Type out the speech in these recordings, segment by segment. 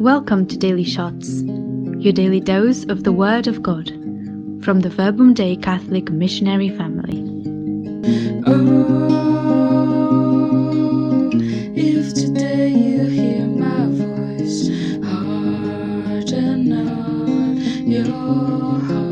Welcome to Daily Shots, your daily dose of the Word of God from the Verbum Dei Catholic Missionary Family. Oh, if today you hear my voice, your hearts,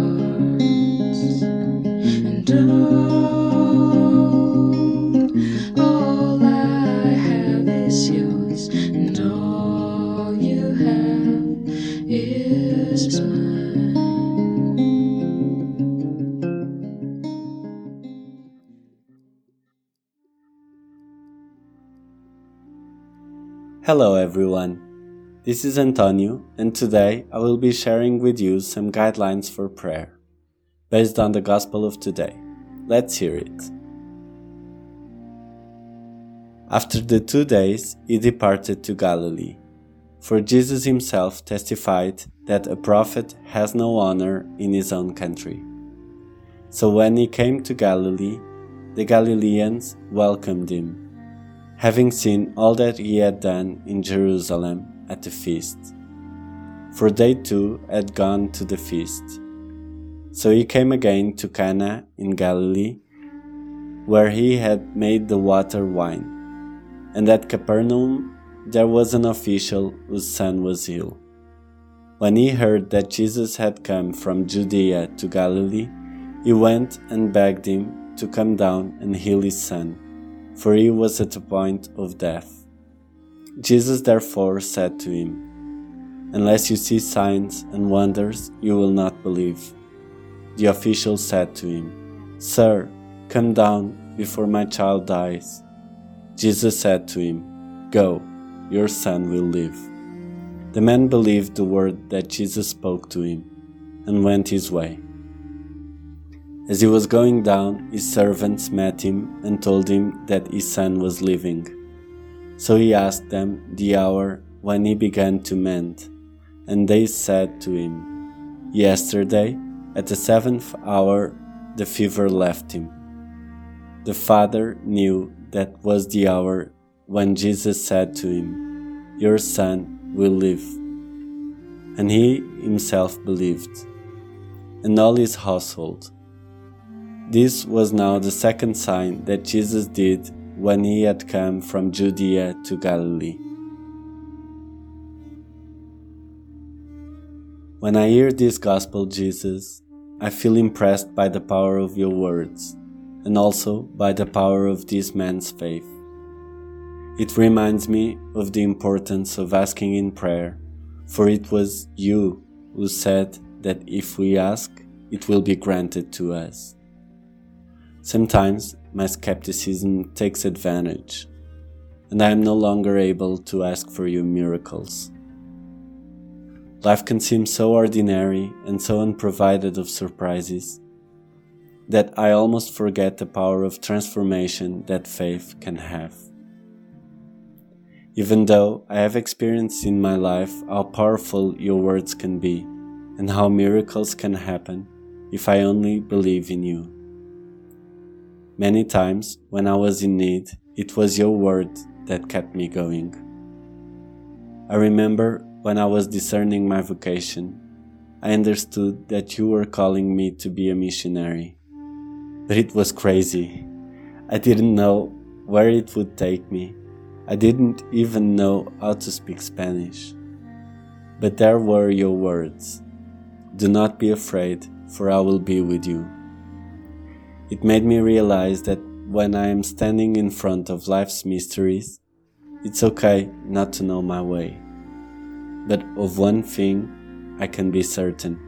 Hello everyone, this is Antonio, and today I will be sharing with you some guidelines for prayer based on the Gospel of today. Let's hear it. After the two days, he departed to Galilee, for Jesus himself testified that a prophet has no honor in his own country. So when he came to Galilee, the Galileans welcomed him having seen all that he had done in Jerusalem at the feast. For they too had gone to the feast. So he came again to Cana in Galilee, where he had made the water wine. And at Capernaum there was an official whose son was ill. When he heard that Jesus had come from Judea to Galilee, he went and begged him to come down and heal his son for he was at the point of death. Jesus therefore said to him, Unless you see signs and wonders, you will not believe. The official said to him, Sir, come down before my child dies. Jesus said to him, Go, your son will live. The man believed the word that Jesus spoke to him and went his way. As he was going down, his servants met him and told him that his son was living. So he asked them the hour when he began to mend, and they said to him, Yesterday, at the seventh hour, the fever left him. The father knew that was the hour when Jesus said to him, Your son will live. And he himself believed, and all his household. This was now the second sign that Jesus did when he had come from Judea to Galilee. When I hear this gospel, Jesus, I feel impressed by the power of your words and also by the power of this man's faith. It reminds me of the importance of asking in prayer, for it was you who said that if we ask, it will be granted to us. Sometimes my skepticism takes advantage, and I am no longer able to ask for you miracles. Life can seem so ordinary and so unprovided of surprises that I almost forget the power of transformation that faith can have. Even though I have experienced in my life how powerful your words can be and how miracles can happen if I only believe in you. Many times, when I was in need, it was your word that kept me going. I remember when I was discerning my vocation, I understood that you were calling me to be a missionary. But it was crazy. I didn't know where it would take me. I didn't even know how to speak Spanish. But there were your words Do not be afraid, for I will be with you. It made me realize that when I am standing in front of life's mysteries, it's okay not to know my way. But of one thing I can be certain.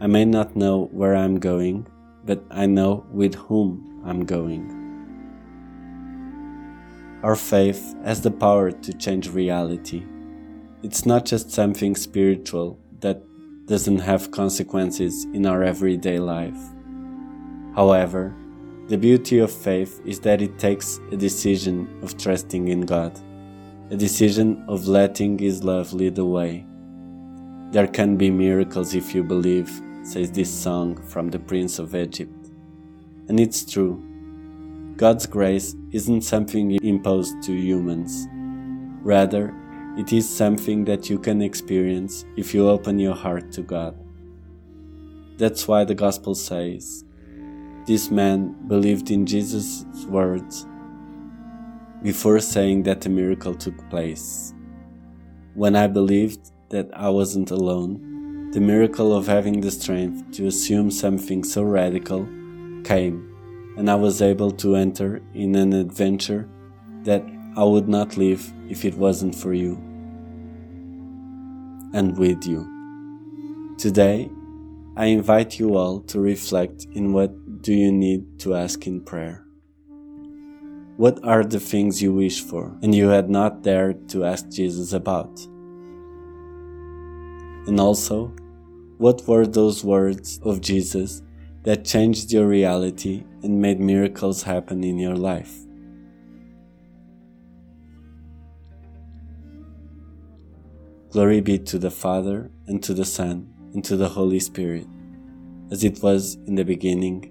I may not know where I'm going, but I know with whom I'm going. Our faith has the power to change reality. It's not just something spiritual that doesn't have consequences in our everyday life. However, the beauty of faith is that it takes a decision of trusting in God, a decision of letting His love lead the way. There can be miracles if you believe, says this song from the Prince of Egypt. And it's true. God's grace isn't something imposed to humans. Rather, it is something that you can experience if you open your heart to God. That's why the Gospel says, This man believed in Jesus' words before saying that the miracle took place. When I believed that I wasn't alone, the miracle of having the strength to assume something so radical came, and I was able to enter in an adventure that I would not live if it wasn't for you and with you. Today, I invite you all to reflect in what do you need to ask in prayer. What are the things you wish for and you had not dared to ask Jesus about? And also, what were those words of Jesus that changed your reality and made miracles happen in your life? Glory be to the Father, and to the Son, and to the Holy Spirit, as it was in the beginning,